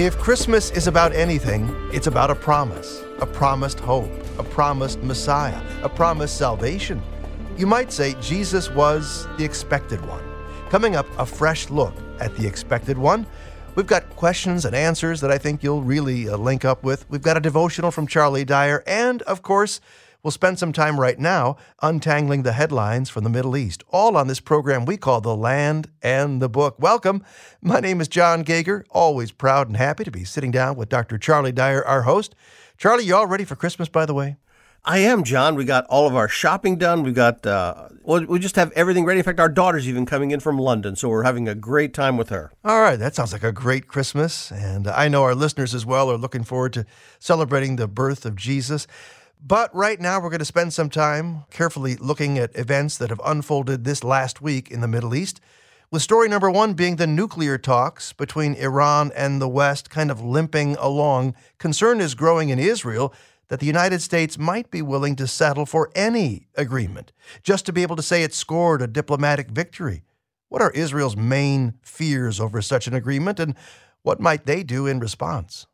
If Christmas is about anything, it's about a promise, a promised hope, a promised Messiah, a promised salvation. You might say Jesus was the expected one. Coming up, a fresh look at the expected one. We've got questions and answers that I think you'll really uh, link up with. We've got a devotional from Charlie Dyer, and of course, we'll spend some time right now untangling the headlines from the Middle East, all on this program we call The Land and the Book. Welcome. My name is John Gauger, always proud and happy to be sitting down with Dr. Charlie Dyer, our host. Charlie, you all ready for Christmas, by the way? I am, John. We got all of our shopping done. We got, uh, well, we just have everything ready. In fact, our daughter's even coming in from London, so we're having a great time with her. All right, that sounds like a great Christmas. And I know our listeners as well are looking forward to celebrating the birth of Jesus. But right now, we're going to spend some time carefully looking at events that have unfolded this last week in the Middle East. With story number one being the nuclear talks between Iran and the West kind of limping along, concern is growing in Israel that the United States might be willing to settle for any agreement just to be able to say it scored a diplomatic victory. What are Israel's main fears over such an agreement, and what might they do in response?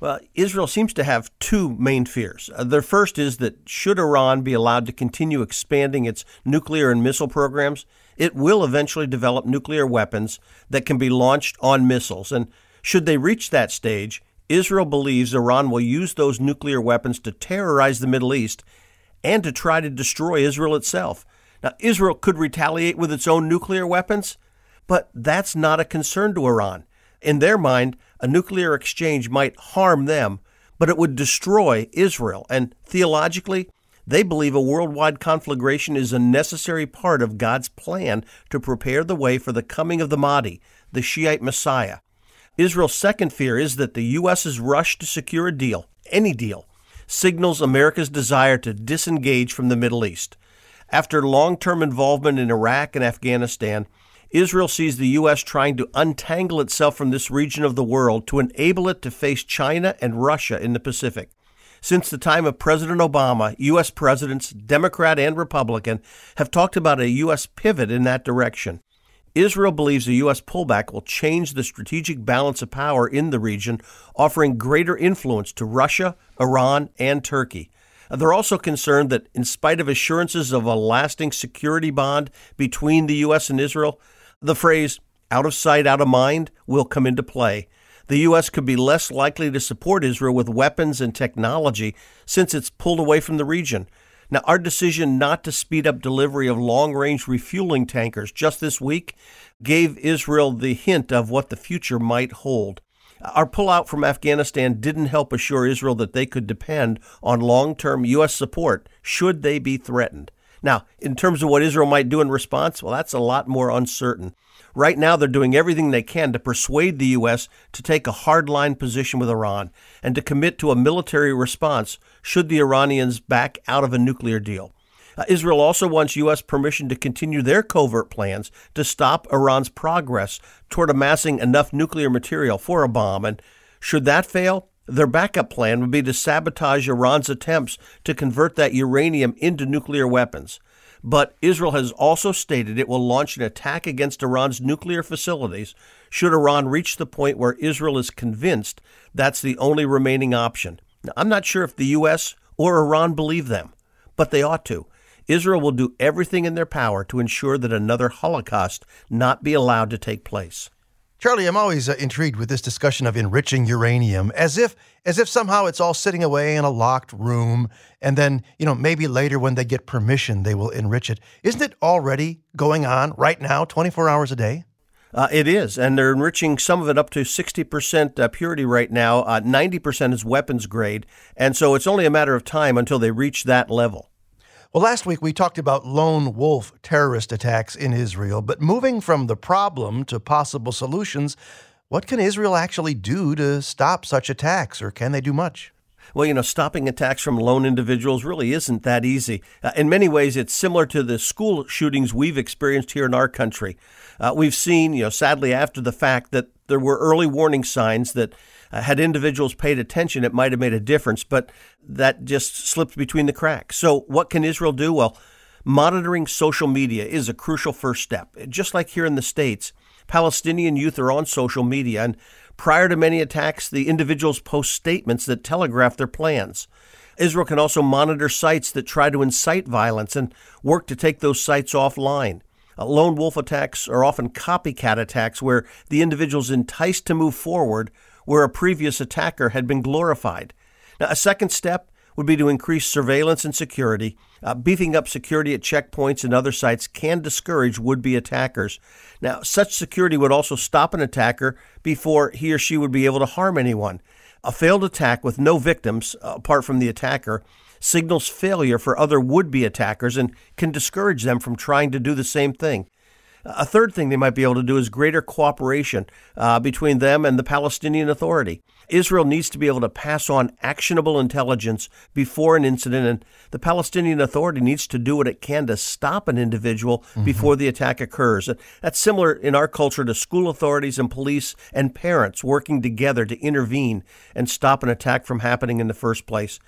Well, Israel seems to have two main fears. Uh, their first is that should Iran be allowed to continue expanding its nuclear and missile programs, it will eventually develop nuclear weapons that can be launched on missiles. And should they reach that stage, Israel believes Iran will use those nuclear weapons to terrorize the Middle East and to try to destroy Israel itself. Now, Israel could retaliate with its own nuclear weapons, but that's not a concern to Iran. In their mind, a nuclear exchange might harm them, but it would destroy Israel. And theologically, they believe a worldwide conflagration is a necessary part of God's plan to prepare the way for the coming of the Mahdi, the Shiite Messiah. Israel's second fear is that the U.S.'s rush to secure a deal, any deal, signals America's desire to disengage from the Middle East. After long term involvement in Iraq and Afghanistan, Israel sees the U.S. trying to untangle itself from this region of the world to enable it to face China and Russia in the Pacific. Since the time of President Obama, U.S. presidents, Democrat and Republican, have talked about a U.S. pivot in that direction. Israel believes the U.S. pullback will change the strategic balance of power in the region, offering greater influence to Russia, Iran, and Turkey. They're also concerned that, in spite of assurances of a lasting security bond between the U.S. and Israel, the phrase out of sight, out of mind will come into play. The U.S. could be less likely to support Israel with weapons and technology since it's pulled away from the region. Now, our decision not to speed up delivery of long range refueling tankers just this week gave Israel the hint of what the future might hold. Our pullout from Afghanistan didn't help assure Israel that they could depend on long term U.S. support should they be threatened. Now, in terms of what Israel might do in response, well, that's a lot more uncertain. Right now, they're doing everything they can to persuade the U.S. to take a hardline position with Iran and to commit to a military response should the Iranians back out of a nuclear deal. Uh, Israel also wants U.S. permission to continue their covert plans to stop Iran's progress toward amassing enough nuclear material for a bomb. And should that fail, their backup plan would be to sabotage Iran's attempts to convert that uranium into nuclear weapons. But Israel has also stated it will launch an attack against Iran's nuclear facilities should Iran reach the point where Israel is convinced that's the only remaining option. Now, I'm not sure if the U.S. or Iran believe them, but they ought to. Israel will do everything in their power to ensure that another Holocaust not be allowed to take place. Charlie, I'm always uh, intrigued with this discussion of enriching uranium, as if as if somehow it's all sitting away in a locked room, and then you know maybe later when they get permission they will enrich it. Isn't it already going on right now, 24 hours a day? Uh, it is, and they're enriching some of it up to 60% uh, purity right now. Uh, 90% is weapons grade, and so it's only a matter of time until they reach that level. Well, last week we talked about lone wolf terrorist attacks in Israel, but moving from the problem to possible solutions, what can Israel actually do to stop such attacks, or can they do much? Well, you know, stopping attacks from lone individuals really isn't that easy. Uh, in many ways, it's similar to the school shootings we've experienced here in our country. Uh, we've seen, you know, sadly after the fact, that there were early warning signs that uh, had individuals paid attention, it might have made a difference, but that just slipped between the cracks. So, what can Israel do? Well, monitoring social media is a crucial first step. Just like here in the States, Palestinian youth are on social media, and Prior to many attacks, the individuals post statements that telegraph their plans. Israel can also monitor sites that try to incite violence and work to take those sites offline. Uh, lone wolf attacks are often copycat attacks where the individual is enticed to move forward where a previous attacker had been glorified. Now, a second step would be to increase surveillance and security. Uh, beefing up security at checkpoints and other sites can discourage would be attackers. Now, such security would also stop an attacker before he or she would be able to harm anyone. A failed attack with no victims, uh, apart from the attacker, signals failure for other would be attackers and can discourage them from trying to do the same thing. A third thing they might be able to do is greater cooperation uh, between them and the Palestinian Authority. Israel needs to be able to pass on actionable intelligence before an incident, and the Palestinian Authority needs to do what it can to stop an individual mm-hmm. before the attack occurs. That's similar in our culture to school authorities and police and parents working together to intervene and stop an attack from happening in the first place.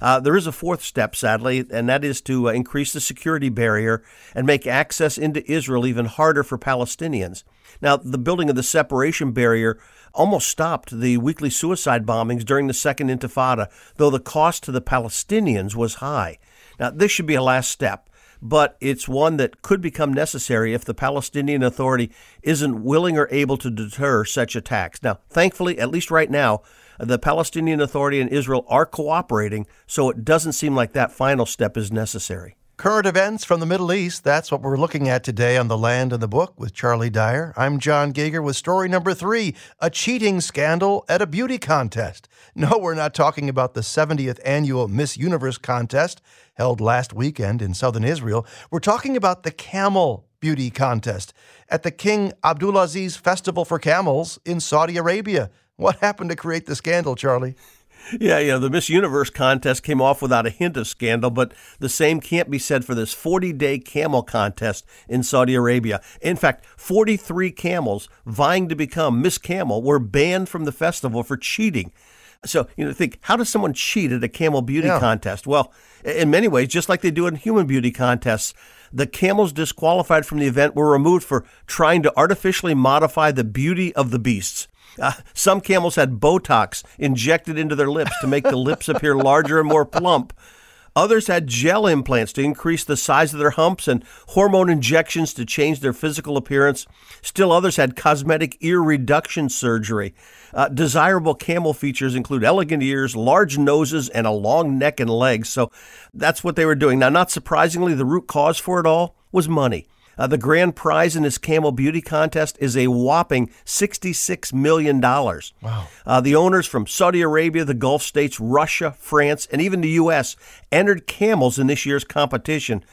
Uh, there is a fourth step, sadly, and that is to uh, increase the security barrier and make access into Israel even harder for Palestinians. Now, the building of the separation barrier almost stopped the weekly suicide bombings during the Second Intifada, though the cost to the Palestinians was high. Now, this should be a last step, but it's one that could become necessary if the Palestinian Authority isn't willing or able to deter such attacks. Now, thankfully, at least right now, the Palestinian Authority and Israel are cooperating, so it doesn't seem like that final step is necessary. Current events from the Middle East, that's what we're looking at today on The Land and the Book with Charlie Dyer. I'm John Gauger with story number three a cheating scandal at a beauty contest. No, we're not talking about the 70th annual Miss Universe contest held last weekend in southern Israel. We're talking about the camel beauty contest at the King Abdulaziz Festival for Camels in Saudi Arabia. What happened to create the scandal, Charlie? Yeah, yeah, the Miss Universe contest came off without a hint of scandal, but the same can't be said for this 40 day camel contest in Saudi Arabia. In fact, 43 camels vying to become Miss Camel were banned from the festival for cheating. So, you know, think, how does someone cheat at a camel beauty yeah. contest? Well, in many ways, just like they do in human beauty contests, the camels disqualified from the event were removed for trying to artificially modify the beauty of the beasts. Uh, some camels had Botox injected into their lips to make the lips appear larger and more plump. Others had gel implants to increase the size of their humps and hormone injections to change their physical appearance. Still others had cosmetic ear reduction surgery. Uh, desirable camel features include elegant ears, large noses, and a long neck and legs. So that's what they were doing. Now, not surprisingly, the root cause for it all was money. Uh, the grand prize in this Camel Beauty contest is a whopping $66 million. Wow. Uh, the owners from Saudi Arabia, the Gulf states, Russia, France, and even the U.S. entered camels in this year's competition.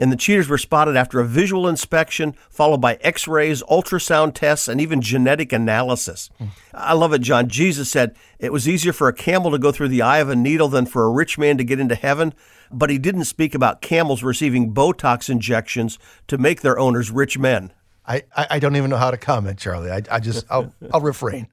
And the cheaters were spotted after a visual inspection, followed by x rays, ultrasound tests, and even genetic analysis. Mm. I love it, John. Jesus said it was easier for a camel to go through the eye of a needle than for a rich man to get into heaven but he didn't speak about camels receiving Botox injections to make their owners rich men. I, I don't even know how to comment, Charlie. I, I just, I'll, I'll refrain.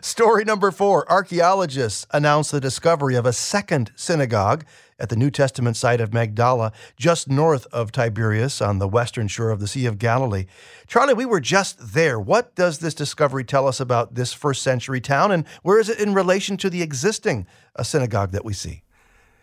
Story number four archaeologists announced the discovery of a second synagogue at the New Testament site of Magdala, just north of Tiberias on the western shore of the Sea of Galilee. Charlie, we were just there. What does this discovery tell us about this first century town, and where is it in relation to the existing uh, synagogue that we see?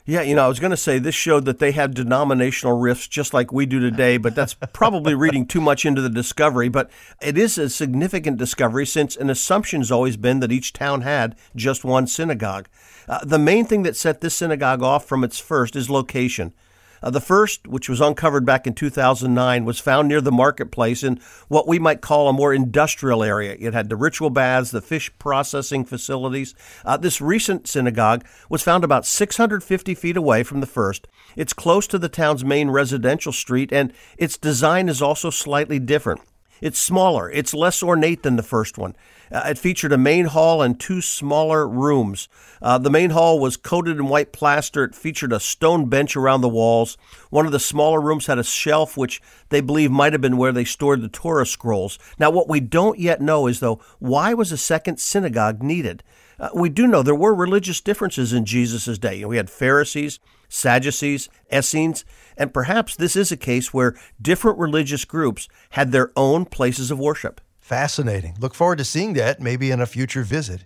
Yeah, you know, I was going to say this showed that they had denominational rifts just like we do today, but that's probably reading too much into the discovery. But it is a significant discovery since an assumption has always been that each town had just one synagogue. Uh, the main thing that set this synagogue off from its first is location. Uh, the first, which was uncovered back in 2009, was found near the marketplace in what we might call a more industrial area. It had the ritual baths, the fish processing facilities. Uh, this recent synagogue was found about 650 feet away from the first. It's close to the town's main residential street, and its design is also slightly different. It's smaller, it's less ornate than the first one. Uh, it featured a main hall and two smaller rooms. Uh, the main hall was coated in white plaster. It featured a stone bench around the walls. One of the smaller rooms had a shelf, which they believe might have been where they stored the Torah scrolls. Now, what we don't yet know is, though, why was a second synagogue needed? Uh, we do know there were religious differences in Jesus' day. We had Pharisees, Sadducees, Essenes, and perhaps this is a case where different religious groups had their own places of worship. Fascinating. Look forward to seeing that maybe in a future visit.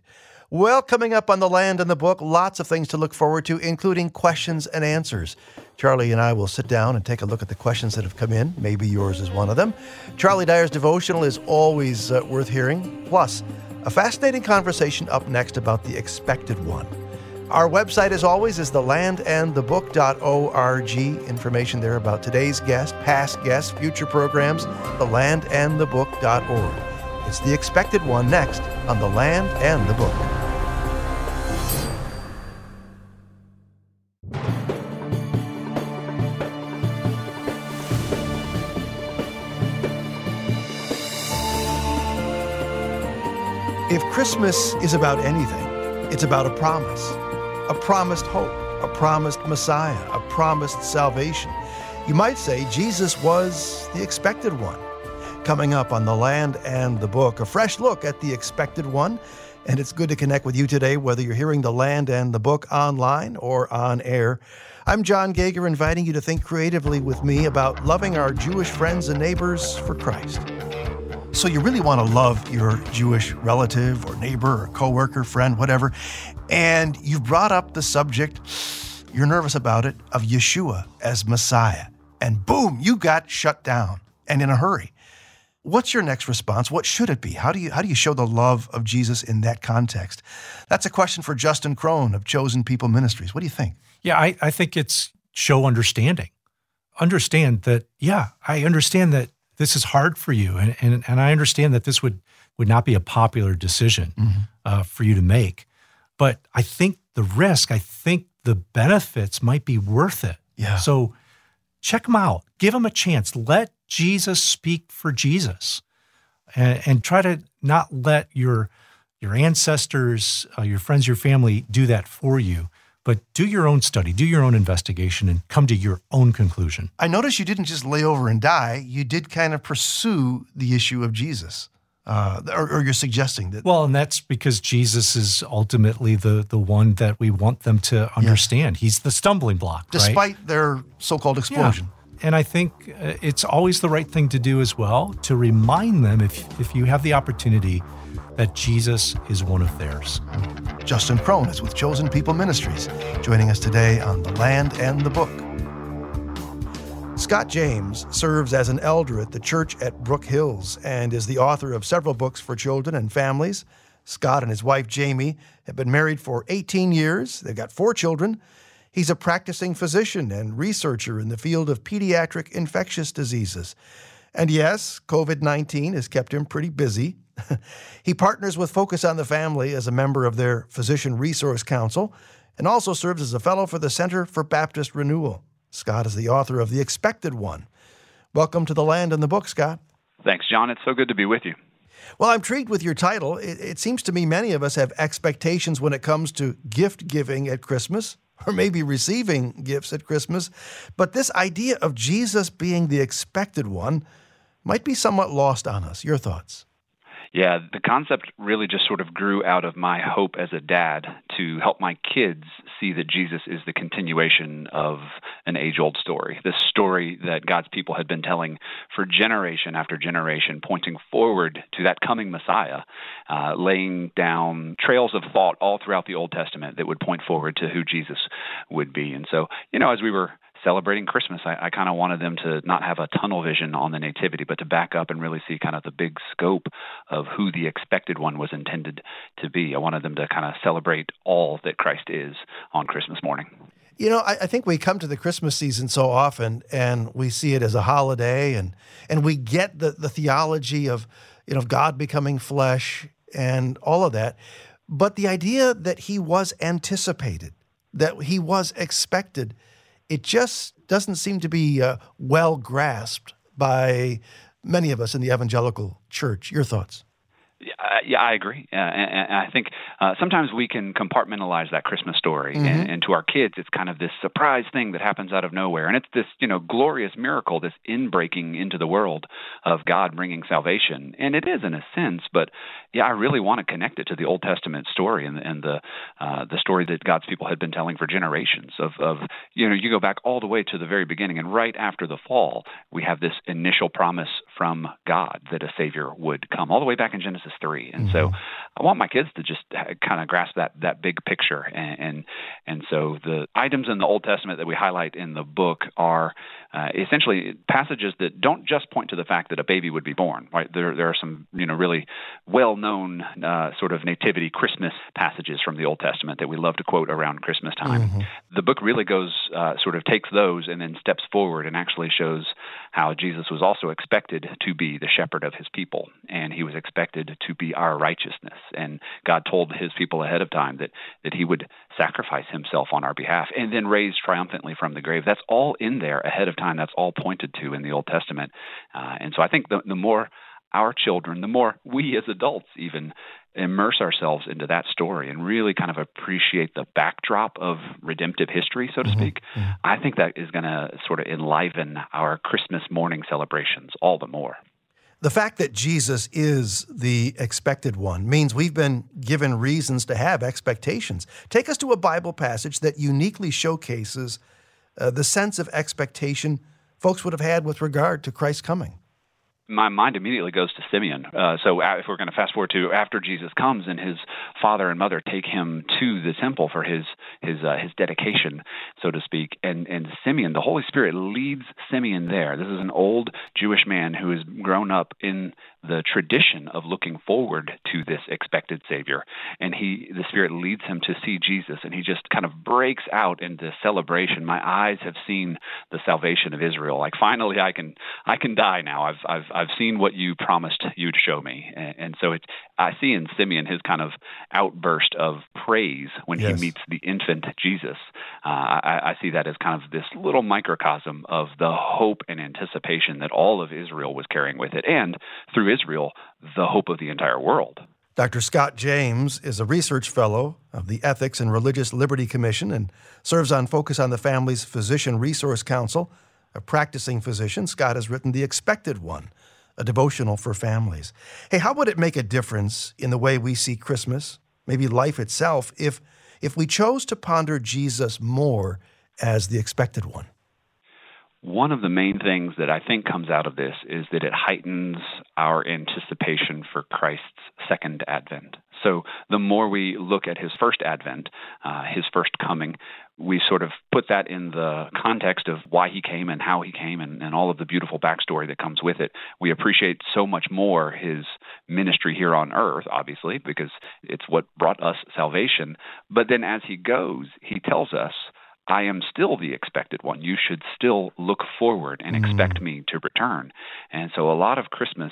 Well, coming up on the land and the book, lots of things to look forward to, including questions and answers. Charlie and I will sit down and take a look at the questions that have come in. Maybe yours is one of them. Charlie Dyer's devotional is always uh, worth hearing. Plus, a fascinating conversation up next about the expected one. Our website, as always, is thelandandthebook.org. Information there about today's guest, past guests, future programs, thelandandthebook.org. It's the expected one next on The Land and the Book. If Christmas is about anything, it's about a promise a promised hope, a promised Messiah, a promised salvation. You might say Jesus was the expected one. Coming up on The Land and the Book, a fresh look at the expected one. And it's good to connect with you today, whether you're hearing The Land and the Book online or on air. I'm John Gauger, inviting you to think creatively with me about loving our Jewish friends and neighbors for Christ. So you really want to love your Jewish relative or neighbor or coworker, friend, whatever. And you've brought up the subject, you're nervous about it, of Yeshua as Messiah. And boom, you got shut down and in a hurry. What's your next response? What should it be? How do you how do you show the love of Jesus in that context? That's a question for Justin Crone of Chosen People Ministries. What do you think? Yeah, I, I think it's show understanding. Understand that, yeah, I understand that this is hard for you. And, and, and I understand that this would, would not be a popular decision mm-hmm. uh, for you to make. But I think the risk, I think the benefits might be worth it. Yeah. So check them out, give them a chance. Let Jesus speak for Jesus and, and try to not let your, your ancestors, uh, your friends, your family do that for you but do your own study, do your own investigation, and come to your own conclusion. I notice you didn't just lay over and die, you did kind of pursue the issue of Jesus. Uh, or, or, you're suggesting that. Well, and that's because Jesus is ultimately the the one that we want them to understand. He's the stumbling block, despite right? their so-called explosion. Yeah. And I think uh, it's always the right thing to do as well to remind them if if you have the opportunity that Jesus is one of theirs. Justin Crone is with Chosen People Ministries, joining us today on The Land and the Book. Scott James serves as an elder at the church at Brook Hills and is the author of several books for children and families. Scott and his wife Jamie have been married for 18 years. They've got four children. He's a practicing physician and researcher in the field of pediatric infectious diseases. And yes, COVID 19 has kept him pretty busy. he partners with Focus on the Family as a member of their Physician Resource Council and also serves as a fellow for the Center for Baptist Renewal. Scott is the author of The Expected One. Welcome to the land and the book, Scott. Thanks, John. It's so good to be with you. Well, I'm intrigued with your title. It, it, seems to me many of us have expectations when it comes to gift giving at Christmas, or maybe receiving gifts at Christmas. But this idea of Jesus being the expected one might be somewhat lost on us. Your thoughts? Yeah, the concept really just sort of grew out of my hope as a dad to help my kids see that Jesus is the continuation of an age old story. This story that God's people had been telling for generation after generation, pointing forward to that coming Messiah, uh, laying down trails of thought all throughout the Old Testament that would point forward to who Jesus would be. And so, you know, as we were celebrating Christmas, I, I kind of wanted them to not have a tunnel vision on the Nativity, but to back up and really see kind of the big scope of who the expected one was intended to be. I wanted them to kind of celebrate all that Christ is on Christmas morning. You know, I, I, think we come to the Christmas season so often and we see it as a holiday and and we get the, the theology of, you know, God becoming flesh and all of that. But the idea that he was anticipated, that he was expected, it just doesn't seem to be uh, well grasped by many of us in the evangelical church. Your thoughts? Yeah, I agree. Uh, and, and, I think uh, sometimes we can compartmentalize that Christmas story, mm-hmm. and, and, to our kids, it's kind of this surprise thing that happens out of nowhere, and it's this you know glorious miracle, this inbreaking into the world of God bringing salvation, and it is in a sense. But yeah, I really want to connect it to the Old Testament story and, and the uh, the story that God's people had been telling for generations. Of of you know you go back all the way to the very beginning, and right after the fall, we have this initial promise from God that a Savior would come, all the way back in Genesis 3. And Mm-hmm. so I want my kids to just kind of grasp that, that big picture. And, and, and so the items in the Old Testament that we highlight in the book are uh, essentially passages that don't just point to the fact that a baby would be born. Right? There, there are some you know really well-known uh, sort of nativity Christmas passages from the Old Testament that we love to quote around Christmas time. The book really goes uh, sort of takes those and then steps forward and actually shows how Jesus was also expected to be the shepherd of his people, and he was expected to be our righteousness. And God told his people ahead of time that that he would sacrifice himself on our behalf and then raise triumphantly from the grave. That's all in there ahead of time. That's all pointed to in the Old Testament. Uh, and so I think the, the more our children, the more we as adults even immerse ourselves into that story and really kind of appreciate the backdrop of redemptive history, so to speak, I think that is going to sort of enliven our Christmas morning celebrations all the more. The fact that Jesus is the expected one means we've been given reasons to have expectations. Take us to a Bible passage that uniquely showcases uh, the sense of expectation folks would have had with regard to Christ's coming. My mind immediately goes to Simeon. Uh, so uh, if we're going to fast forward to after Jesus comes and his father and mother take him to the temple for his his uh, his dedication, so to speak, and and Simeon, the Holy Spirit leads Simeon there. This is an old Jewish man who has grown up in the tradition of looking forward to this expected Savior, and he the Spirit leads him to see Jesus, and he just kind of breaks out into celebration. My eyes have seen the salvation of Israel. Like finally, I can I can die now. I've I've I've seen what you promised you'd show me, and, and so it's I see in Simeon his kind of outburst of praise when Yes. he meets the infant Jesus. Uh, I, I see that as kind of this little microcosm of the hope and anticipation that all of Israel was carrying with it, and through Israel, the hope of the entire world. Dr. Scott James is a research fellow of the Ethics and Religious Liberty Commission and serves on Focus on the Family's Physician Resource Council. A practicing physician, Scott has written The Expected One, a devotional for families. Hey, how would it make a difference in the way we see Christmas, maybe life itself, if, if we chose to ponder Jesus more as the expected one? One of the main things that I think comes out of this is that it heightens our anticipation for Christ's second advent. So the more we look at his first advent, uh, his first coming, we sort of put that in the context of why he came and how he came and, and all of the beautiful backstory that comes with it. We appreciate so much more his ministry here on earth, obviously, because it's what brought us salvation. But then as he goes, he tells us, I am still the expected one. You should still look forward and expect mm. me to return. And so, a lot of Christmas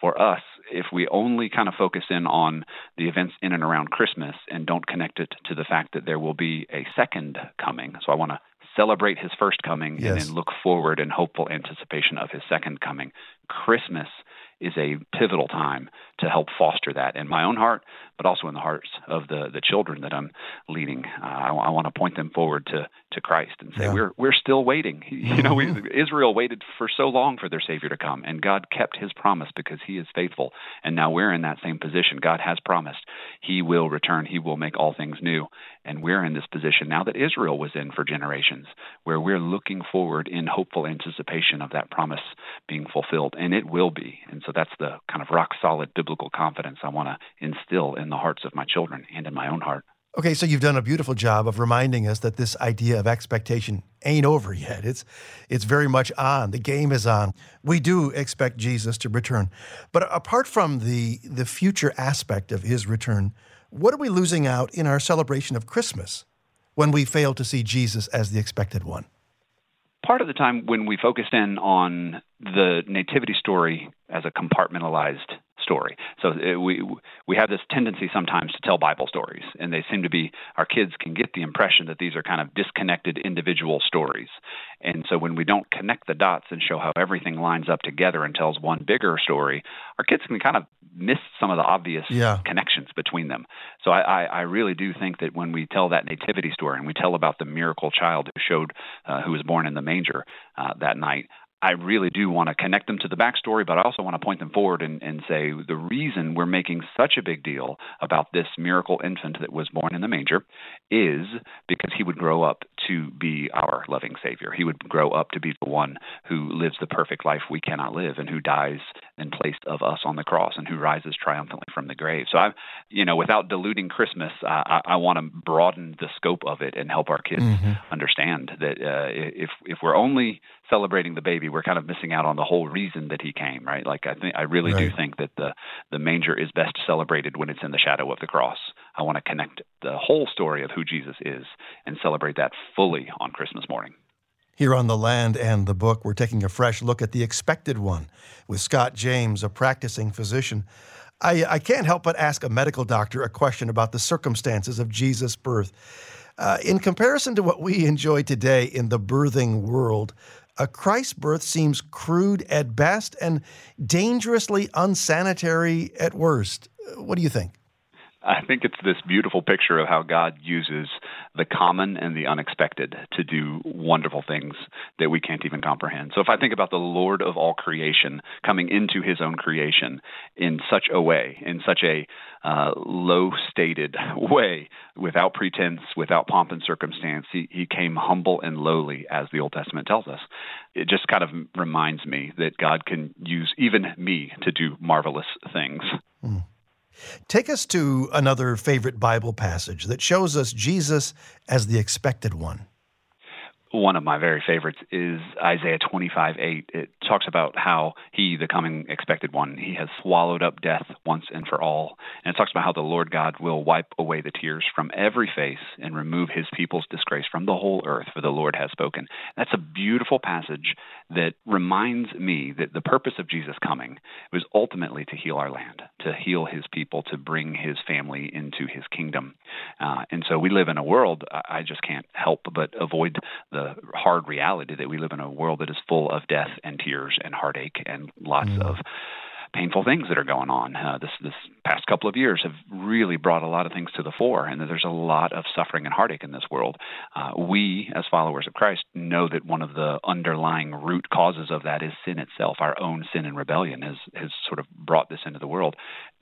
for us, if we only kind of focus in on the events in and around Christmas and don't connect it to the fact that there will be a second coming. So, I want to celebrate his first coming and then look forward in hopeful anticipation of his second coming. Christmas is a pivotal time to help foster that in my own heart, but also in the hearts of the, the children that I'm leading. Uh, I, I want to point them forward to, to Christ and say, Yeah. we're, we're still waiting. You know, we, Israel waited for so long for their Savior to come, and God kept his promise because he is faithful. And now we're in that same position. God has promised he will return, he will make all things new. And we're in this position now that Israel was in for generations, where we're looking forward in hopeful anticipation of that promise being fulfilled. And it will be. And so that's the kind of rock solid biblical confidence I want to instill in the hearts of my children and in my own heart. Okay, so you've done a beautiful job of reminding us that this idea of expectation ain't over yet. It's it's very much on. The game is on. We do expect Jesus to return. But apart from the the future aspect of his return, what are we losing out in our celebration of Christmas when we fail to see Jesus as the expected one? part of the time when we focused in on the nativity story as a compartmentalized story. So uh, we we have this tendency sometimes to tell Bible stories, and they seem to be our kids can get the impression that these are kind of disconnected individual stories. And so when we don't connect the dots and show how everything lines up together and tells one bigger story, our kids can kind of miss some of the obvious Yeah. connections between them. So I, I, I really do think that when we tell that nativity story and we tell about the miracle child who showed uh, who was born in the manger uh, that night, I really do want to connect them to the backstory, but I also want to point them forward and, and say the reason we're making such a big deal about this miracle infant that was born in the manger is because he would grow up to be our loving Savior. He would grow up to be the one who lives the perfect life we cannot live and who dies in place of us on the cross and who rises triumphantly from the grave. So I, you know, without diluting Christmas, I, I want to broaden the scope of it and help our kids mm-hmm. understand that uh, if if we're only celebrating the baby, we're kind of missing out on the whole reason that he came, right? Like I think I really right. do think that the the manger is best celebrated when it's in the shadow of the cross. I want to connect the whole story of who Jesus is and celebrate that fully on Christmas morning. Here on The Land and the Book, we're taking a fresh look at the expected one with Scott James, a practicing physician. I, I can't help but ask a medical doctor a question about the circumstances of Jesus' birth. Uh, in comparison to what we enjoy today in the birthing world, a Christ's birth seems crude at best and dangerously unsanitary at worst. What do you think? I think it's this beautiful picture of how God uses the common and the unexpected to do wonderful things that we can't even comprehend. So if I think about the Lord of all creation coming into his own creation in such a way, in such a uh, low stated way, without pretense, without pomp and circumstance, he, he came humble and lowly, as the Old Testament tells us. It just kind of reminds me that God can use even me to do marvelous things. Mm. Take us to another favorite Bible passage that shows us Jesus as the expected one one of my very favorites is Isaiah 25 8. It talks about how he, the coming expected one, he has swallowed up death once and for all. And it talks about how the Lord God will wipe away the tears from every face and remove his people's disgrace from the whole earth, for the Lord has spoken. That's a beautiful passage that reminds me that the purpose of Jesus coming was ultimately to heal our land, to heal his people, to bring his family into his kingdom. Uh, and so we live in a world, I just can't help but avoid the hard reality that we live in a world that is full of death and tears and heartache and lots mm. of painful things that are going on. Uh, this this past couple of years have really brought a lot of things to the fore, and there's a lot of suffering and heartache in this world. Uh, we, as followers of Christ, know that one of the underlying root causes of that is sin itself. Our own sin and rebellion has has sort of brought this into the world.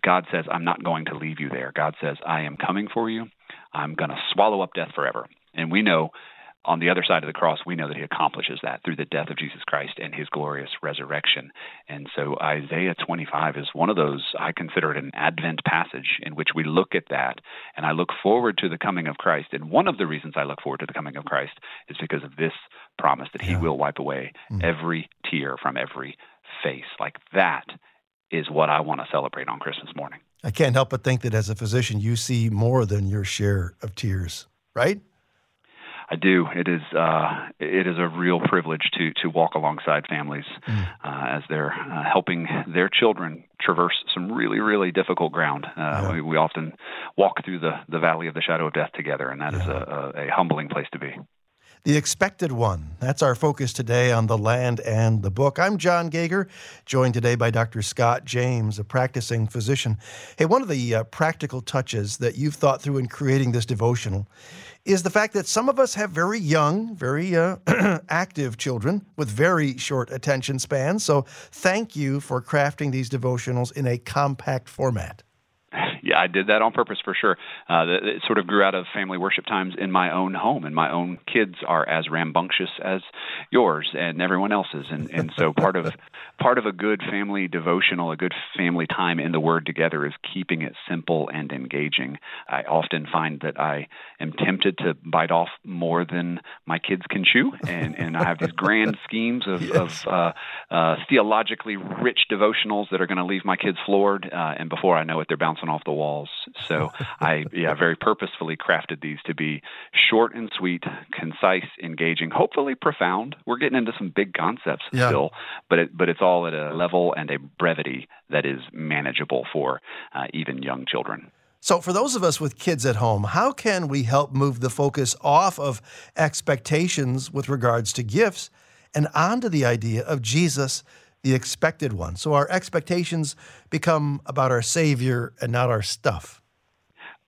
God says, "I'm not going to leave you there." God says, "I am coming for you. I'm going to swallow up death forever." And we know on the other side of the cross, we know that he accomplishes that through the death of Jesus Christ and his glorious resurrection. And so Isaiah 25 is one of those, I consider it an Advent passage in which we look at that. And I look forward to the coming of Christ. And one of the reasons I look forward to the coming of Christ is because of this promise that he yeah. will wipe away mm-hmm. every tear from every face. Like that is what I want to celebrate on Christmas morning. I can't help but think that as a physician, you see more than your share of tears, right? I do. It is uh, it is a real privilege to to walk alongside families mm. uh, as they're uh, helping their children traverse some really really difficult ground. Uh, yeah. we, we, often walk through the the valley of the shadow of death together, and that yeah. is a, a, a humbling place to be. The Expected One. That's our focus today on the land and the book. I'm John Gauger, joined today by Dr. Scott James, a practicing physician. Hey, one of the uh, practical touches that you've thought through in creating this devotional is the fact that some of us have very young, very uh, active children with very short attention spans. So thank you for crafting these devotionals in a compact format yeah, I did that on purpose for sure. Uh, it sort of grew out of family worship times in my own home, and my own kids are as rambunctious as yours and everyone else's, and and so part of part of a good family devotional, a good family time in the Word together, is keeping it simple and engaging. I often find that I am tempted to bite off more than my kids can chew, and and I have these grand schemes of, yes. of uh, uh, theologically rich devotionals that are going to leave my kids floored, uh, and before I know it, they're bouncing off the walls. So I, yeah, very purposefully crafted these to be short and sweet, concise, engaging, hopefully profound. We're getting into some big concepts yeah. still, but it, but it's all at a level and a brevity that is manageable for uh, even young children. So, for those of us with kids at home, how can we help move the focus off of expectations with regards to gifts and onto the idea of Jesus the expected one. So our expectations become about our Savior and not our stuff.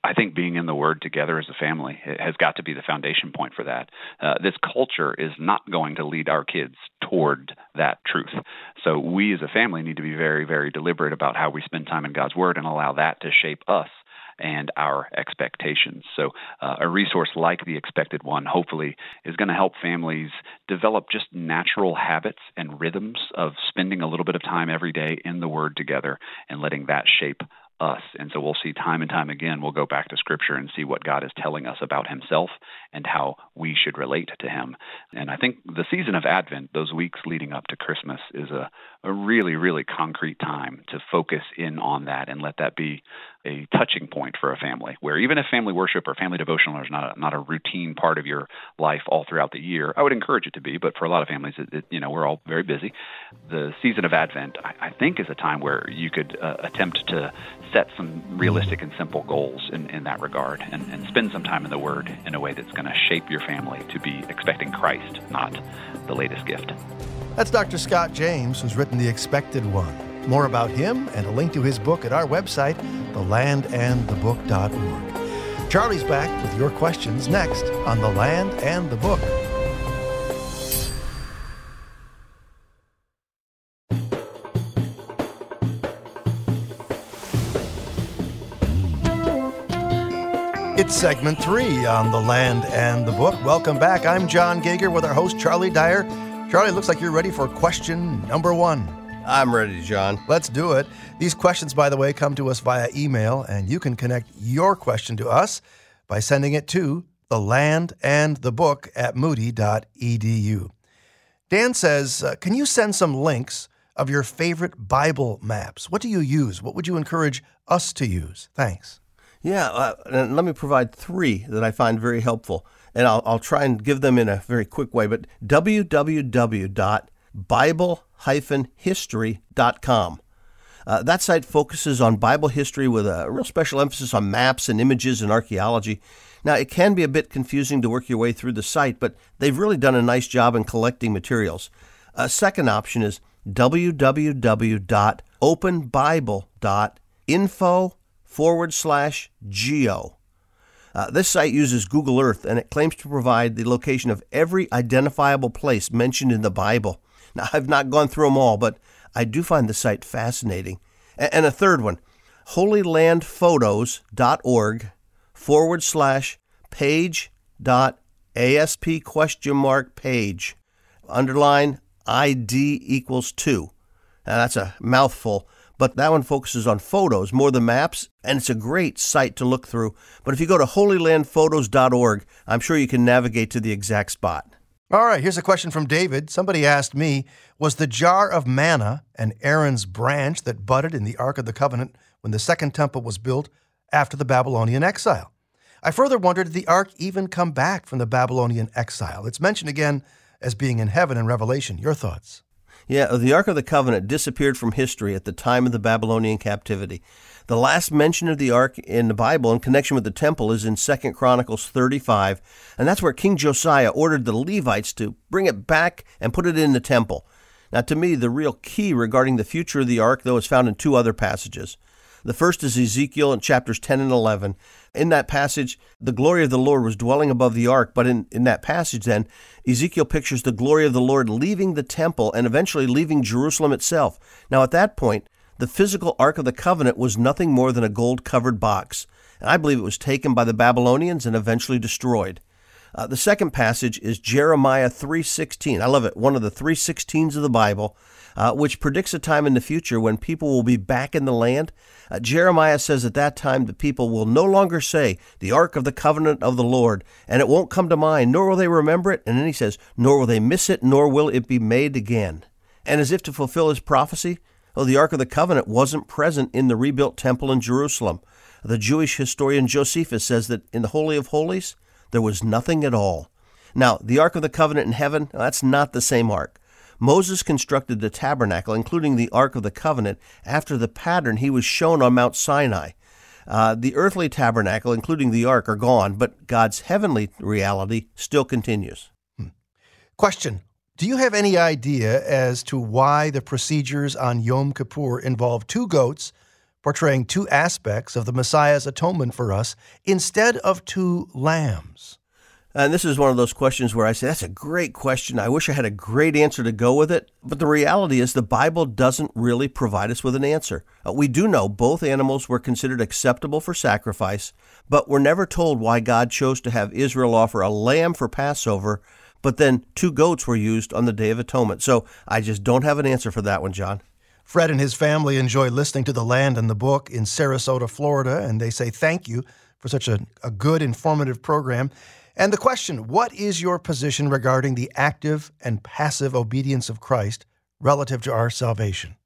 I think being in the Word together as a family has got to be the foundation point for that. Uh, this culture is not going to lead our kids toward that truth. So we as a family need to be very, very deliberate about how we spend time in God's Word and allow that to shape us and our expectations. So, uh, a resource like The Expected One hopefully is going to help families develop just natural habits and rhythms of spending a little bit of time every day in the Word together and letting that shape us. And so we'll see time and time again, we'll go back to Scripture and see what God is telling us about Himself and how we should relate to Him. And I think the season of Advent, those weeks leading up to Christmas, is a, a really, really concrete time to focus in on that and let that be a touching point for a family. Where even if family worship or family devotional is not a, not a routine part of your life all throughout the year, I would encourage it to be. But for a lot of families, it, it, you know, we're all very busy. The season of Advent, I, I think, is a time where you could uh, attempt to set some realistic mm. and simple goals in, in that regard and, and spend some time in the Word in a way that's going to shape your family to be expecting Christ, not the latest gift. That's Dr. Scott James, who's written The Expected One. More about him and a link to his book at our website, thelandandthebook.org. Charlie's back with your questions next on The Land and the Book. It's segment three on The Land and the Book. Welcome back. I'm John Gauger with our host, Charlie Dyer. Charlie, looks like you're ready for question number one. I'm ready, John. Let's do it. These questions, by the way, come to us via email, and you can connect your question to us by sending it to the land and the book at moody.edu. Dan says, uh, Can you send some links of your favorite Bible maps? What do you use? What would you encourage us to use? Thanks. Yeah, uh, and let me provide three that I find very helpful. And I'll, I'll try and give them in a very quick way. But www.bible-history.com. Uh, that site focuses on Bible history with a real special emphasis on maps and images and archaeology. Now, it can be a bit confusing to work your way through the site, but they've really done a nice job in collecting materials. A second option is www.openbible.info forward slash geo. Uh, this site uses Google Earth and it claims to provide the location of every identifiable place mentioned in the Bible. Now, I've not gone through them all, but I do find the site fascinating. And a third one, holylandphotos.org forward slash page dot asp question mark page underline ID equals two. Now, that's a mouthful, but that one focuses on photos more than maps, and it's a great site to look through. But if you go to holylandphotos.org, I'm sure you can navigate to the exact spot. All right, here's a question from David. Somebody asked me Was the jar of manna and Aaron's branch that budded in the Ark of the Covenant when the Second Temple was built after the Babylonian exile? I further wondered did the Ark even come back from the Babylonian exile? It's mentioned again as being in heaven in Revelation. Your thoughts? Yeah, the Ark of the Covenant disappeared from history at the time of the Babylonian captivity. The last mention of the ark in the Bible in connection with the temple is in 2 Chronicles 35, and that's where King Josiah ordered the Levites to bring it back and put it in the temple. Now, to me, the real key regarding the future of the ark, though, is found in two other passages. The first is Ezekiel in chapters 10 and 11. In that passage, the glory of the Lord was dwelling above the ark, but in, in that passage, then, Ezekiel pictures the glory of the Lord leaving the temple and eventually leaving Jerusalem itself. Now, at that point, the physical Ark of the Covenant was nothing more than a gold covered box, and I believe it was taken by the Babylonians and eventually destroyed. Uh, the second passage is Jeremiah 3:16. I love it, one of the 3:16s of the Bible, uh, which predicts a time in the future when people will be back in the land. Uh, Jeremiah says at that time the people will no longer say, "The ark of the covenant of the Lord," and it won't come to mind, nor will they remember it. And then he says, "Nor will they miss it, nor will it be made again." And as if to fulfill his prophecy, well, the Ark of the Covenant wasn't present in the rebuilt temple in Jerusalem. The Jewish historian Josephus says that in the Holy of Holies, there was nothing at all. Now, the Ark of the Covenant in heaven, that's not the same ark. Moses constructed the tabernacle, including the Ark of the Covenant, after the pattern he was shown on Mount Sinai. Uh, the earthly tabernacle, including the ark, are gone, but God's heavenly reality still continues. Hmm. Question do you have any idea as to why the procedures on Yom Kippur involve two goats portraying two aspects of the Messiah's atonement for us instead of two lambs? And this is one of those questions where I say, that's a great question. I wish I had a great answer to go with it. But the reality is, the Bible doesn't really provide us with an answer. Uh, we do know both animals were considered acceptable for sacrifice, but we're never told why God chose to have Israel offer a lamb for Passover, but then two goats were used on the Day of Atonement. So I just don't have an answer for that one, John. Fred and his family enjoy listening to The Land and the Book in Sarasota, Florida, and they say thank you for such a, a good, informative program. And the question what is your position regarding the active and passive obedience of Christ relative to our salvation?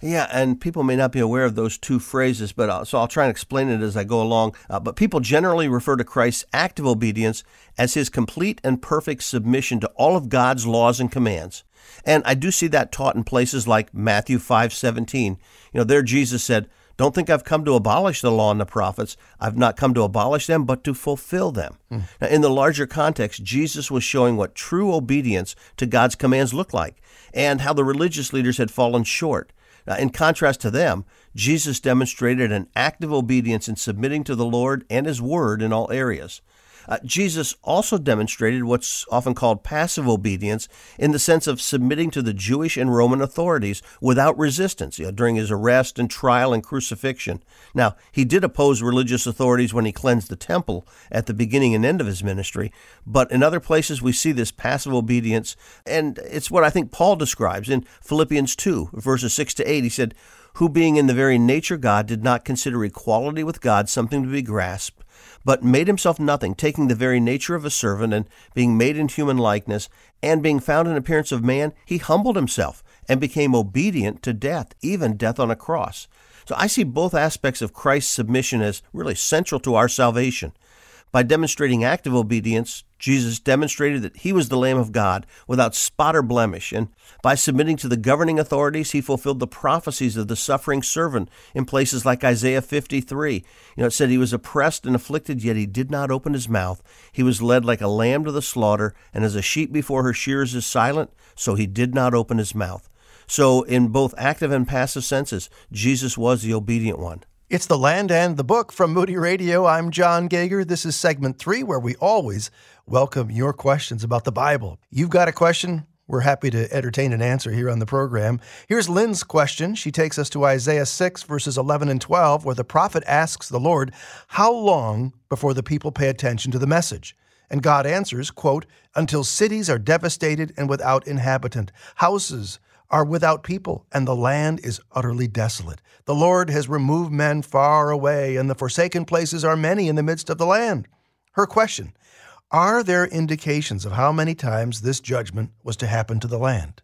Yeah, and people may not be aware of those two phrases, but I'll, so I'll try and explain it as I go along. Uh, but people generally refer to Christ's active obedience as his complete and perfect submission to all of God's laws and commands. And I do see that taught in places like Matthew 5:17. You know, there Jesus said, don't think I've come to abolish the law and the prophets. I've not come to abolish them, but to fulfill them. Mm. Now, in the larger context, Jesus was showing what true obedience to God's commands looked like and how the religious leaders had fallen short. Now, in contrast to them, Jesus demonstrated an active obedience in submitting to the Lord and His Word in all areas. Uh, Jesus also demonstrated what's often called passive obedience in the sense of submitting to the Jewish and Roman authorities without resistance you know, during his arrest and trial and crucifixion. Now, he did oppose religious authorities when he cleansed the temple at the beginning and end of his ministry, but in other places we see this passive obedience, and it's what I think Paul describes in Philippians 2, verses 6 to 8. He said, Who being in the very nature God did not consider equality with God something to be grasped but made himself nothing, taking the very nature of a servant, and being made in human likeness, and being found in appearance of man, he humbled himself and became obedient to death, even death on a cross. So I see both aspects of Christ's submission as really central to our salvation. By demonstrating active obedience, Jesus demonstrated that he was the Lamb of God without spot or blemish, and by submitting to the governing authorities, he fulfilled the prophecies of the suffering servant in places like Isaiah 53. You know, it said he was oppressed and afflicted, yet he did not open his mouth. He was led like a lamb to the slaughter, and as a sheep before her shears is silent, so he did not open his mouth. So, in both active and passive senses, Jesus was the obedient one. It's The Land and the Book from Moody Radio. I'm John Gauger. This is segment three, where we always welcome your questions about the Bible. You've got a question? We're happy to entertain an answer here on the program. Here's Lynn's question. She takes us to Isaiah 6, verses 11 and 12, where the prophet asks the Lord, How long before the people pay attention to the message? And God answers, quote, Until cities are devastated and without inhabitant, houses are without people, and the land is utterly desolate. The Lord has removed men far away, and the forsaken places are many in the midst of the land. Her question Are there indications of how many times this judgment was to happen to the land?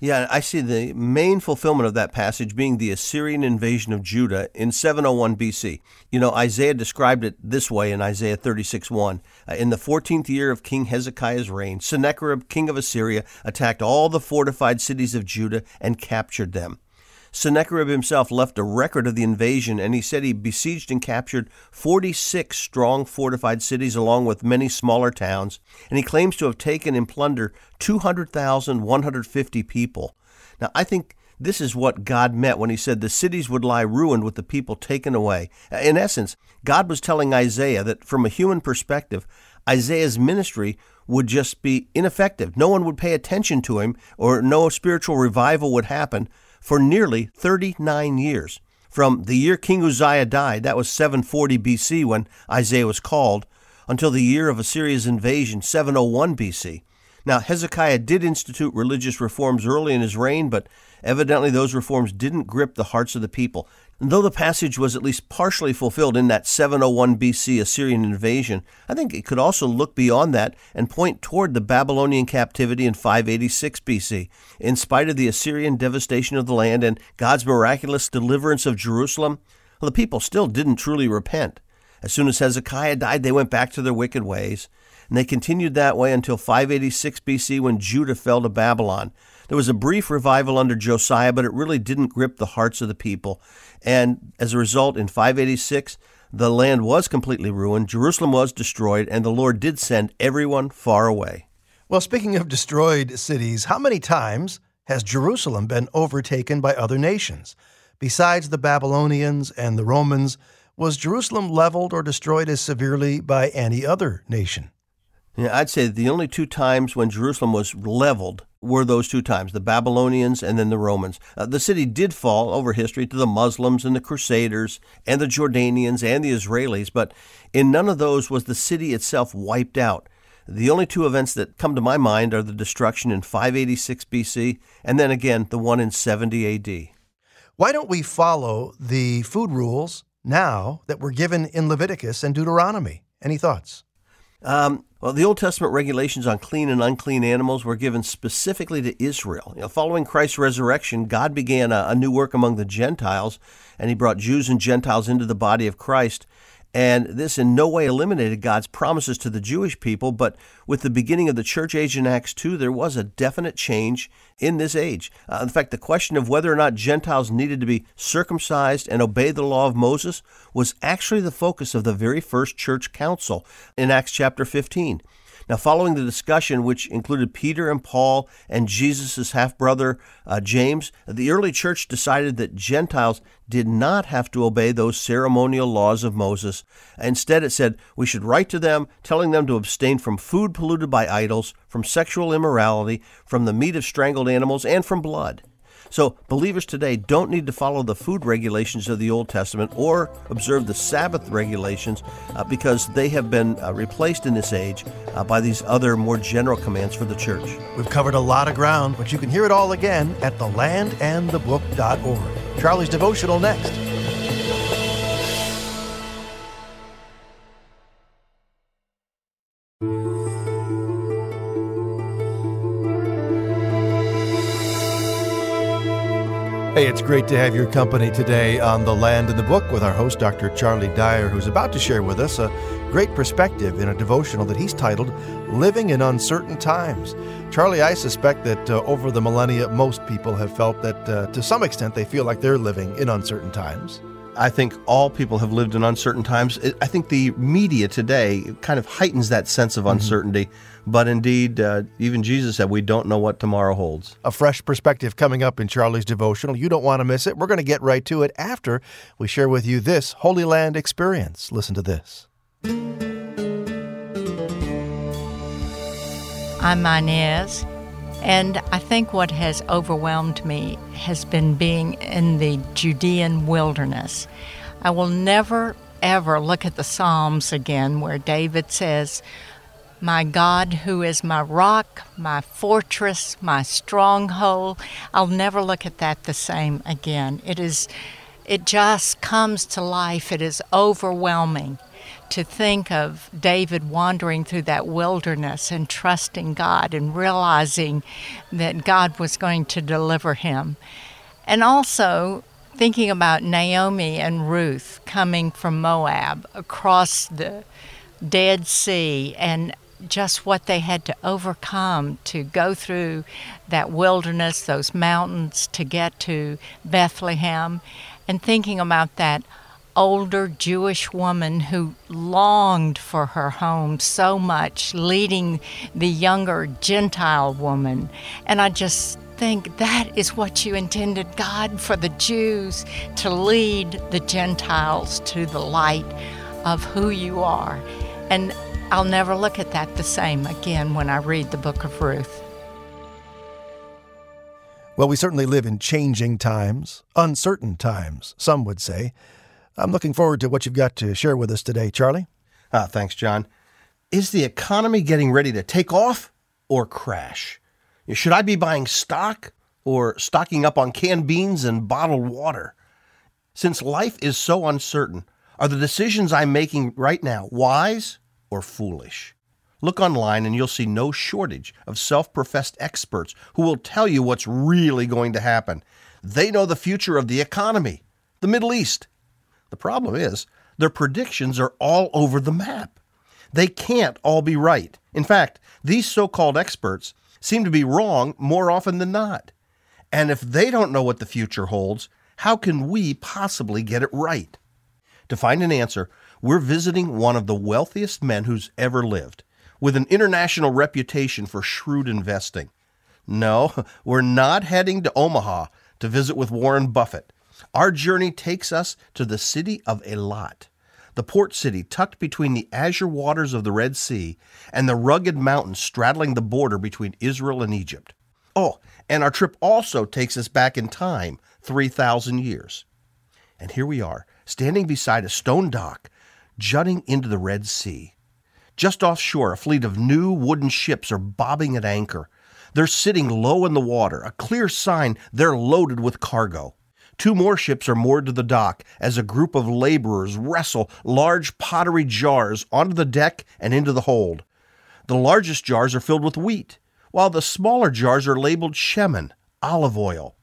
Yeah, I see the main fulfillment of that passage being the Assyrian invasion of Judah in 701 BC. You know, Isaiah described it this way in Isaiah 36 1. Uh, in the 14th year of King Hezekiah's reign, Sennacherib, king of Assyria, attacked all the fortified cities of Judah and captured them. Sennacherib himself left a record of the invasion, and he said he besieged and captured 46 strong fortified cities along with many smaller towns, and he claims to have taken in plunder 200,150 people. Now, I think this is what God meant when he said the cities would lie ruined with the people taken away. In essence, God was telling Isaiah that from a human perspective, Isaiah's ministry would just be ineffective. No one would pay attention to him, or no spiritual revival would happen for nearly 39 years. From the year King Uzziah died, that was 740 BC when Isaiah was called, until the year of Assyria's invasion, 701 BC. Now, Hezekiah did institute religious reforms early in his reign, but evidently those reforms didn't grip the hearts of the people. And though the passage was at least partially fulfilled in that 701 BC Assyrian invasion, I think it could also look beyond that and point toward the Babylonian captivity in 586 BC. In spite of the Assyrian devastation of the land and God's miraculous deliverance of Jerusalem, well, the people still didn't truly repent. As soon as Hezekiah died, they went back to their wicked ways, and they continued that way until 586 BC when Judah fell to Babylon. There was a brief revival under Josiah, but it really didn't grip the hearts of the people. And as a result, in 586, the land was completely ruined, Jerusalem was destroyed, and the Lord did send everyone far away. Well, speaking of destroyed cities, how many times has Jerusalem been overtaken by other nations? Besides the Babylonians and the Romans, was Jerusalem leveled or destroyed as severely by any other nation? Yeah, I'd say the only two times when Jerusalem was leveled were those two times the Babylonians and then the Romans. Uh, the city did fall over history to the Muslims and the Crusaders and the Jordanians and the Israelis, but in none of those was the city itself wiped out. The only two events that come to my mind are the destruction in 586 BC and then again the one in 70 AD. Why don't we follow the food rules now that were given in Leviticus and Deuteronomy? Any thoughts? Um, well, the Old Testament regulations on clean and unclean animals were given specifically to Israel. You know, following Christ's resurrection, God began a, a new work among the Gentiles, and He brought Jews and Gentiles into the body of Christ. And this in no way eliminated God's promises to the Jewish people, but with the beginning of the church age in Acts 2, there was a definite change in this age. Uh, in fact, the question of whether or not Gentiles needed to be circumcised and obey the law of Moses was actually the focus of the very first church council in Acts chapter 15. Now, following the discussion, which included Peter and Paul and Jesus' half brother uh, James, the early church decided that Gentiles did not have to obey those ceremonial laws of Moses. Instead, it said we should write to them, telling them to abstain from food polluted by idols, from sexual immorality, from the meat of strangled animals, and from blood. So, believers today don't need to follow the food regulations of the Old Testament or observe the Sabbath regulations uh, because they have been uh, replaced in this age uh, by these other more general commands for the church. We've covered a lot of ground, but you can hear it all again at thelandandthebook.org. Charlie's devotional next. Hey, it's great to have your company today on The Land and the Book with our host, Dr. Charlie Dyer, who's about to share with us a great perspective in a devotional that he's titled Living in Uncertain Times. Charlie, I suspect that uh, over the millennia, most people have felt that uh, to some extent they feel like they're living in uncertain times. I think all people have lived in uncertain times. I think the media today kind of heightens that sense of uncertainty. Mm-hmm. But indeed, uh, even Jesus said, we don't know what tomorrow holds. A fresh perspective coming up in Charlie's devotional. You don't want to miss it. We're going to get right to it after we share with you this Holy Land experience. Listen to this. I'm Inez. And I think what has overwhelmed me has been being in the Judean wilderness. I will never, ever look at the Psalms again where David says, My God, who is my rock, my fortress, my stronghold. I'll never look at that the same again. It is. It just comes to life. It is overwhelming to think of David wandering through that wilderness and trusting God and realizing that God was going to deliver him. And also thinking about Naomi and Ruth coming from Moab across the Dead Sea and just what they had to overcome to go through that wilderness, those mountains to get to Bethlehem, and thinking about that older Jewish woman who longed for her home so much, leading the younger Gentile woman. And I just think that is what you intended, God, for the Jews to lead the Gentiles to the light of who you are. And I'll never look at that the same again when I read the book of Ruth. Well, we certainly live in changing times, uncertain times, some would say. I'm looking forward to what you've got to share with us today, Charlie. Ah, thanks, John. Is the economy getting ready to take off or crash? Should I be buying stock or stocking up on canned beans and bottled water? Since life is so uncertain, are the decisions I'm making right now wise or foolish? Look online and you'll see no shortage of self professed experts who will tell you what's really going to happen. They know the future of the economy, the Middle East, the problem is, their predictions are all over the map. They can't all be right. In fact, these so called experts seem to be wrong more often than not. And if they don't know what the future holds, how can we possibly get it right? To find an answer, we're visiting one of the wealthiest men who's ever lived, with an international reputation for shrewd investing. No, we're not heading to Omaha to visit with Warren Buffett. Our journey takes us to the city of Eilat, the port city tucked between the azure waters of the Red Sea and the rugged mountains straddling the border between Israel and Egypt. Oh, and our trip also takes us back in time 3,000 years. And here we are, standing beside a stone dock jutting into the Red Sea. Just offshore, a fleet of new wooden ships are bobbing at anchor. They're sitting low in the water, a clear sign they're loaded with cargo. Two more ships are moored to the dock as a group of laborers wrestle large pottery jars onto the deck and into the hold. The largest jars are filled with wheat, while the smaller jars are labeled shemen, olive oil.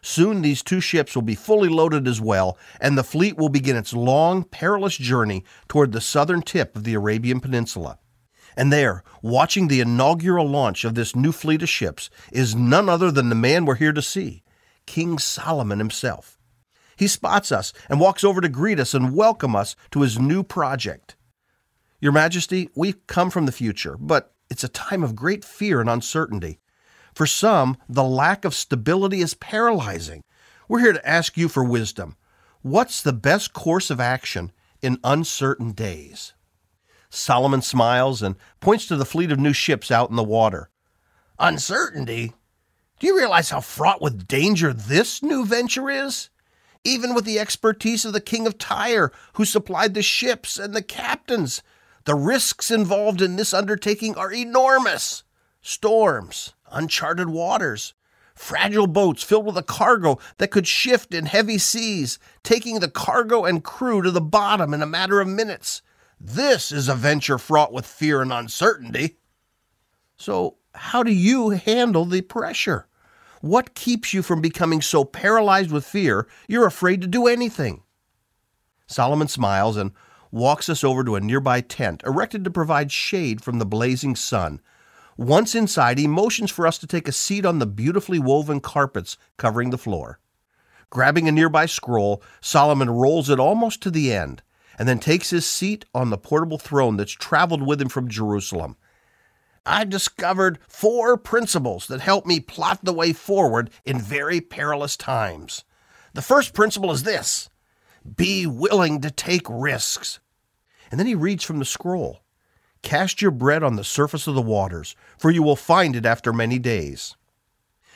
Soon these two ships will be fully loaded as well, and the fleet will begin its long, perilous journey toward the southern tip of the Arabian Peninsula. And there, watching the inaugural launch of this new fleet of ships, is none other than the man we're here to see King Solomon himself. He spots us and walks over to greet us and welcome us to his new project. Your Majesty, we've come from the future, but it's a time of great fear and uncertainty. For some, the lack of stability is paralyzing. We're here to ask you for wisdom. What's the best course of action in uncertain days? Solomon smiles and points to the fleet of new ships out in the water. Uncertainty? Do you realize how fraught with danger this new venture is? Even with the expertise of the King of Tyre, who supplied the ships and the captains, the risks involved in this undertaking are enormous. Storms, uncharted waters, fragile boats filled with a cargo that could shift in heavy seas, taking the cargo and crew to the bottom in a matter of minutes. This is a venture fraught with fear and uncertainty. So, how do you handle the pressure? What keeps you from becoming so paralyzed with fear you're afraid to do anything? Solomon smiles and walks us over to a nearby tent erected to provide shade from the blazing sun. Once inside, he motions for us to take a seat on the beautifully woven carpets covering the floor. Grabbing a nearby scroll, Solomon rolls it almost to the end and then takes his seat on the portable throne that's traveled with him from Jerusalem. I discovered four principles that help me plot the way forward in very perilous times. The first principle is this be willing to take risks. And then he reads from the scroll Cast your bread on the surface of the waters, for you will find it after many days.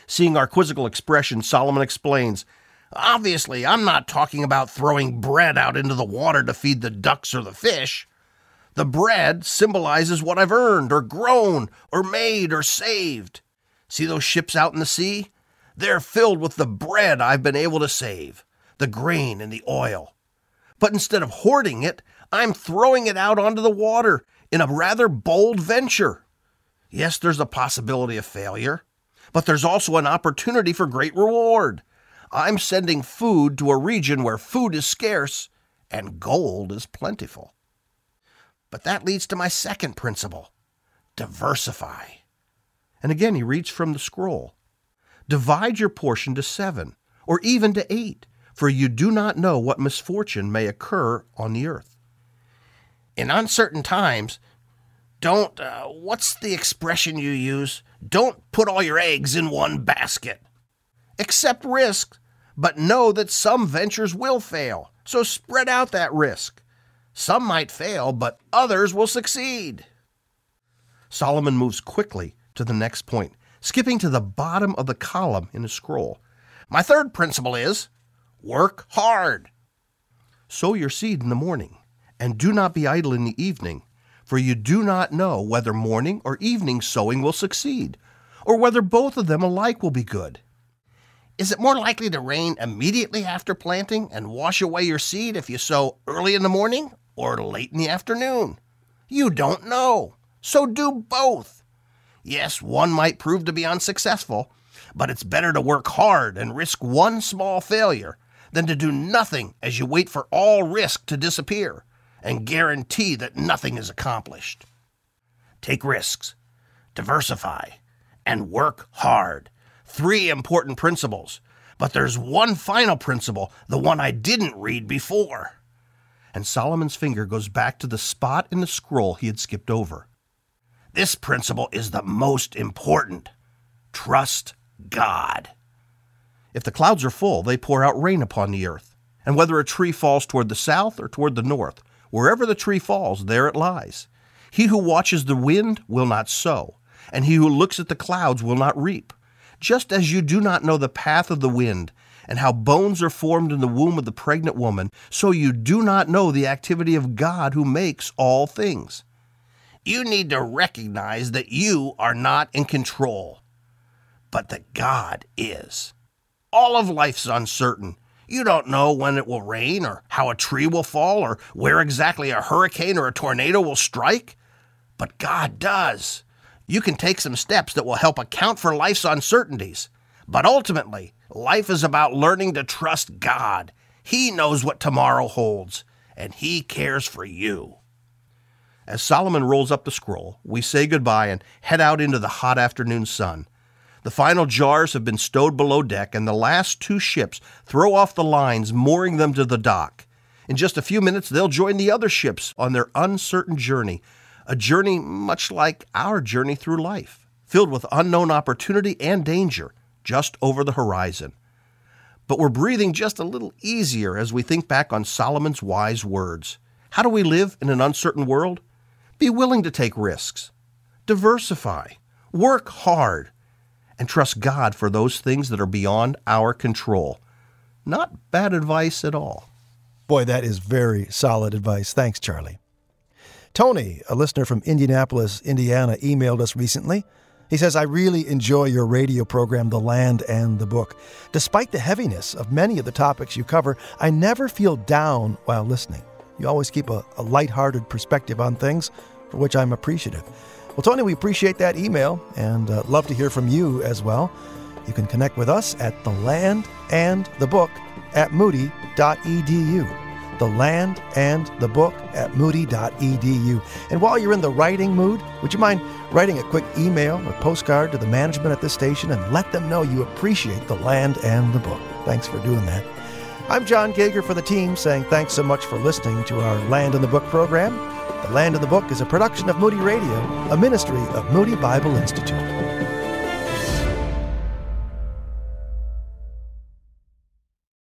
Seeing our quizzical expression, Solomon explains Obviously, I'm not talking about throwing bread out into the water to feed the ducks or the fish. The bread symbolizes what I've earned or grown or made or saved. See those ships out in the sea? They're filled with the bread I've been able to save, the grain and the oil. But instead of hoarding it, I'm throwing it out onto the water in a rather bold venture. Yes, there's a possibility of failure, but there's also an opportunity for great reward. I'm sending food to a region where food is scarce and gold is plentiful. But that leads to my second principle diversify. And again, he reads from the scroll Divide your portion to seven, or even to eight, for you do not know what misfortune may occur on the earth. In uncertain times, don't, uh, what's the expression you use? Don't put all your eggs in one basket. Accept risk, but know that some ventures will fail, so spread out that risk. Some might fail, but others will succeed. Solomon moves quickly to the next point, skipping to the bottom of the column in his scroll. My third principle is work hard. Sow your seed in the morning, and do not be idle in the evening, for you do not know whether morning or evening sowing will succeed, or whether both of them alike will be good. Is it more likely to rain immediately after planting and wash away your seed if you sow early in the morning or late in the afternoon? You don't know. So do both. Yes, one might prove to be unsuccessful, but it's better to work hard and risk one small failure than to do nothing as you wait for all risk to disappear and guarantee that nothing is accomplished. Take risks, diversify, and work hard. Three important principles. But there's one final principle, the one I didn't read before and Solomon's finger goes back to the spot in the scroll he had skipped over. This principle is the most important. Trust God. If the clouds are full, they pour out rain upon the earth. And whether a tree falls toward the south or toward the north, Wherever the tree falls, there it lies. He who watches the wind will not sow, and he who looks at the clouds will not reap. Just as you do not know the path of the wind, and how bones are formed in the womb of the pregnant woman, so you do not know the activity of God who makes all things. You need to recognize that you are not in control, but that God is. All of life's uncertain. You don't know when it will rain, or how a tree will fall, or where exactly a hurricane or a tornado will strike. But God does. You can take some steps that will help account for life's uncertainties. But ultimately, life is about learning to trust God. He knows what tomorrow holds, and He cares for you. As Solomon rolls up the scroll, we say goodbye and head out into the hot afternoon sun. The final jars have been stowed below deck, and the last two ships throw off the lines, mooring them to the dock. In just a few minutes, they'll join the other ships on their uncertain journey, a journey much like our journey through life, filled with unknown opportunity and danger just over the horizon. But we're breathing just a little easier as we think back on Solomon's wise words. How do we live in an uncertain world? Be willing to take risks, diversify, work hard, and trust God for those things that are beyond our control. Not bad advice at all. Boy, that is very solid advice. Thanks, Charlie. Tony, a listener from Indianapolis, Indiana, emailed us recently. He says, I really enjoy your radio program, The Land and the Book. Despite the heaviness of many of the topics you cover, I never feel down while listening. You always keep a, a lighthearted perspective on things, for which I'm appreciative. Well, Tony, we appreciate that email and uh, love to hear from you as well. You can connect with us at the land and the book at moody.edu. The land and the book at moody.edu. And while you're in the writing mood, would you mind writing a quick email or postcard to the management at this station and let them know you appreciate the land and the book? Thanks for doing that. I'm John Gauger for the team saying thanks so much for listening to our Land and the Book program. The Land and the Book is a production of Moody Radio, a ministry of Moody Bible Institute.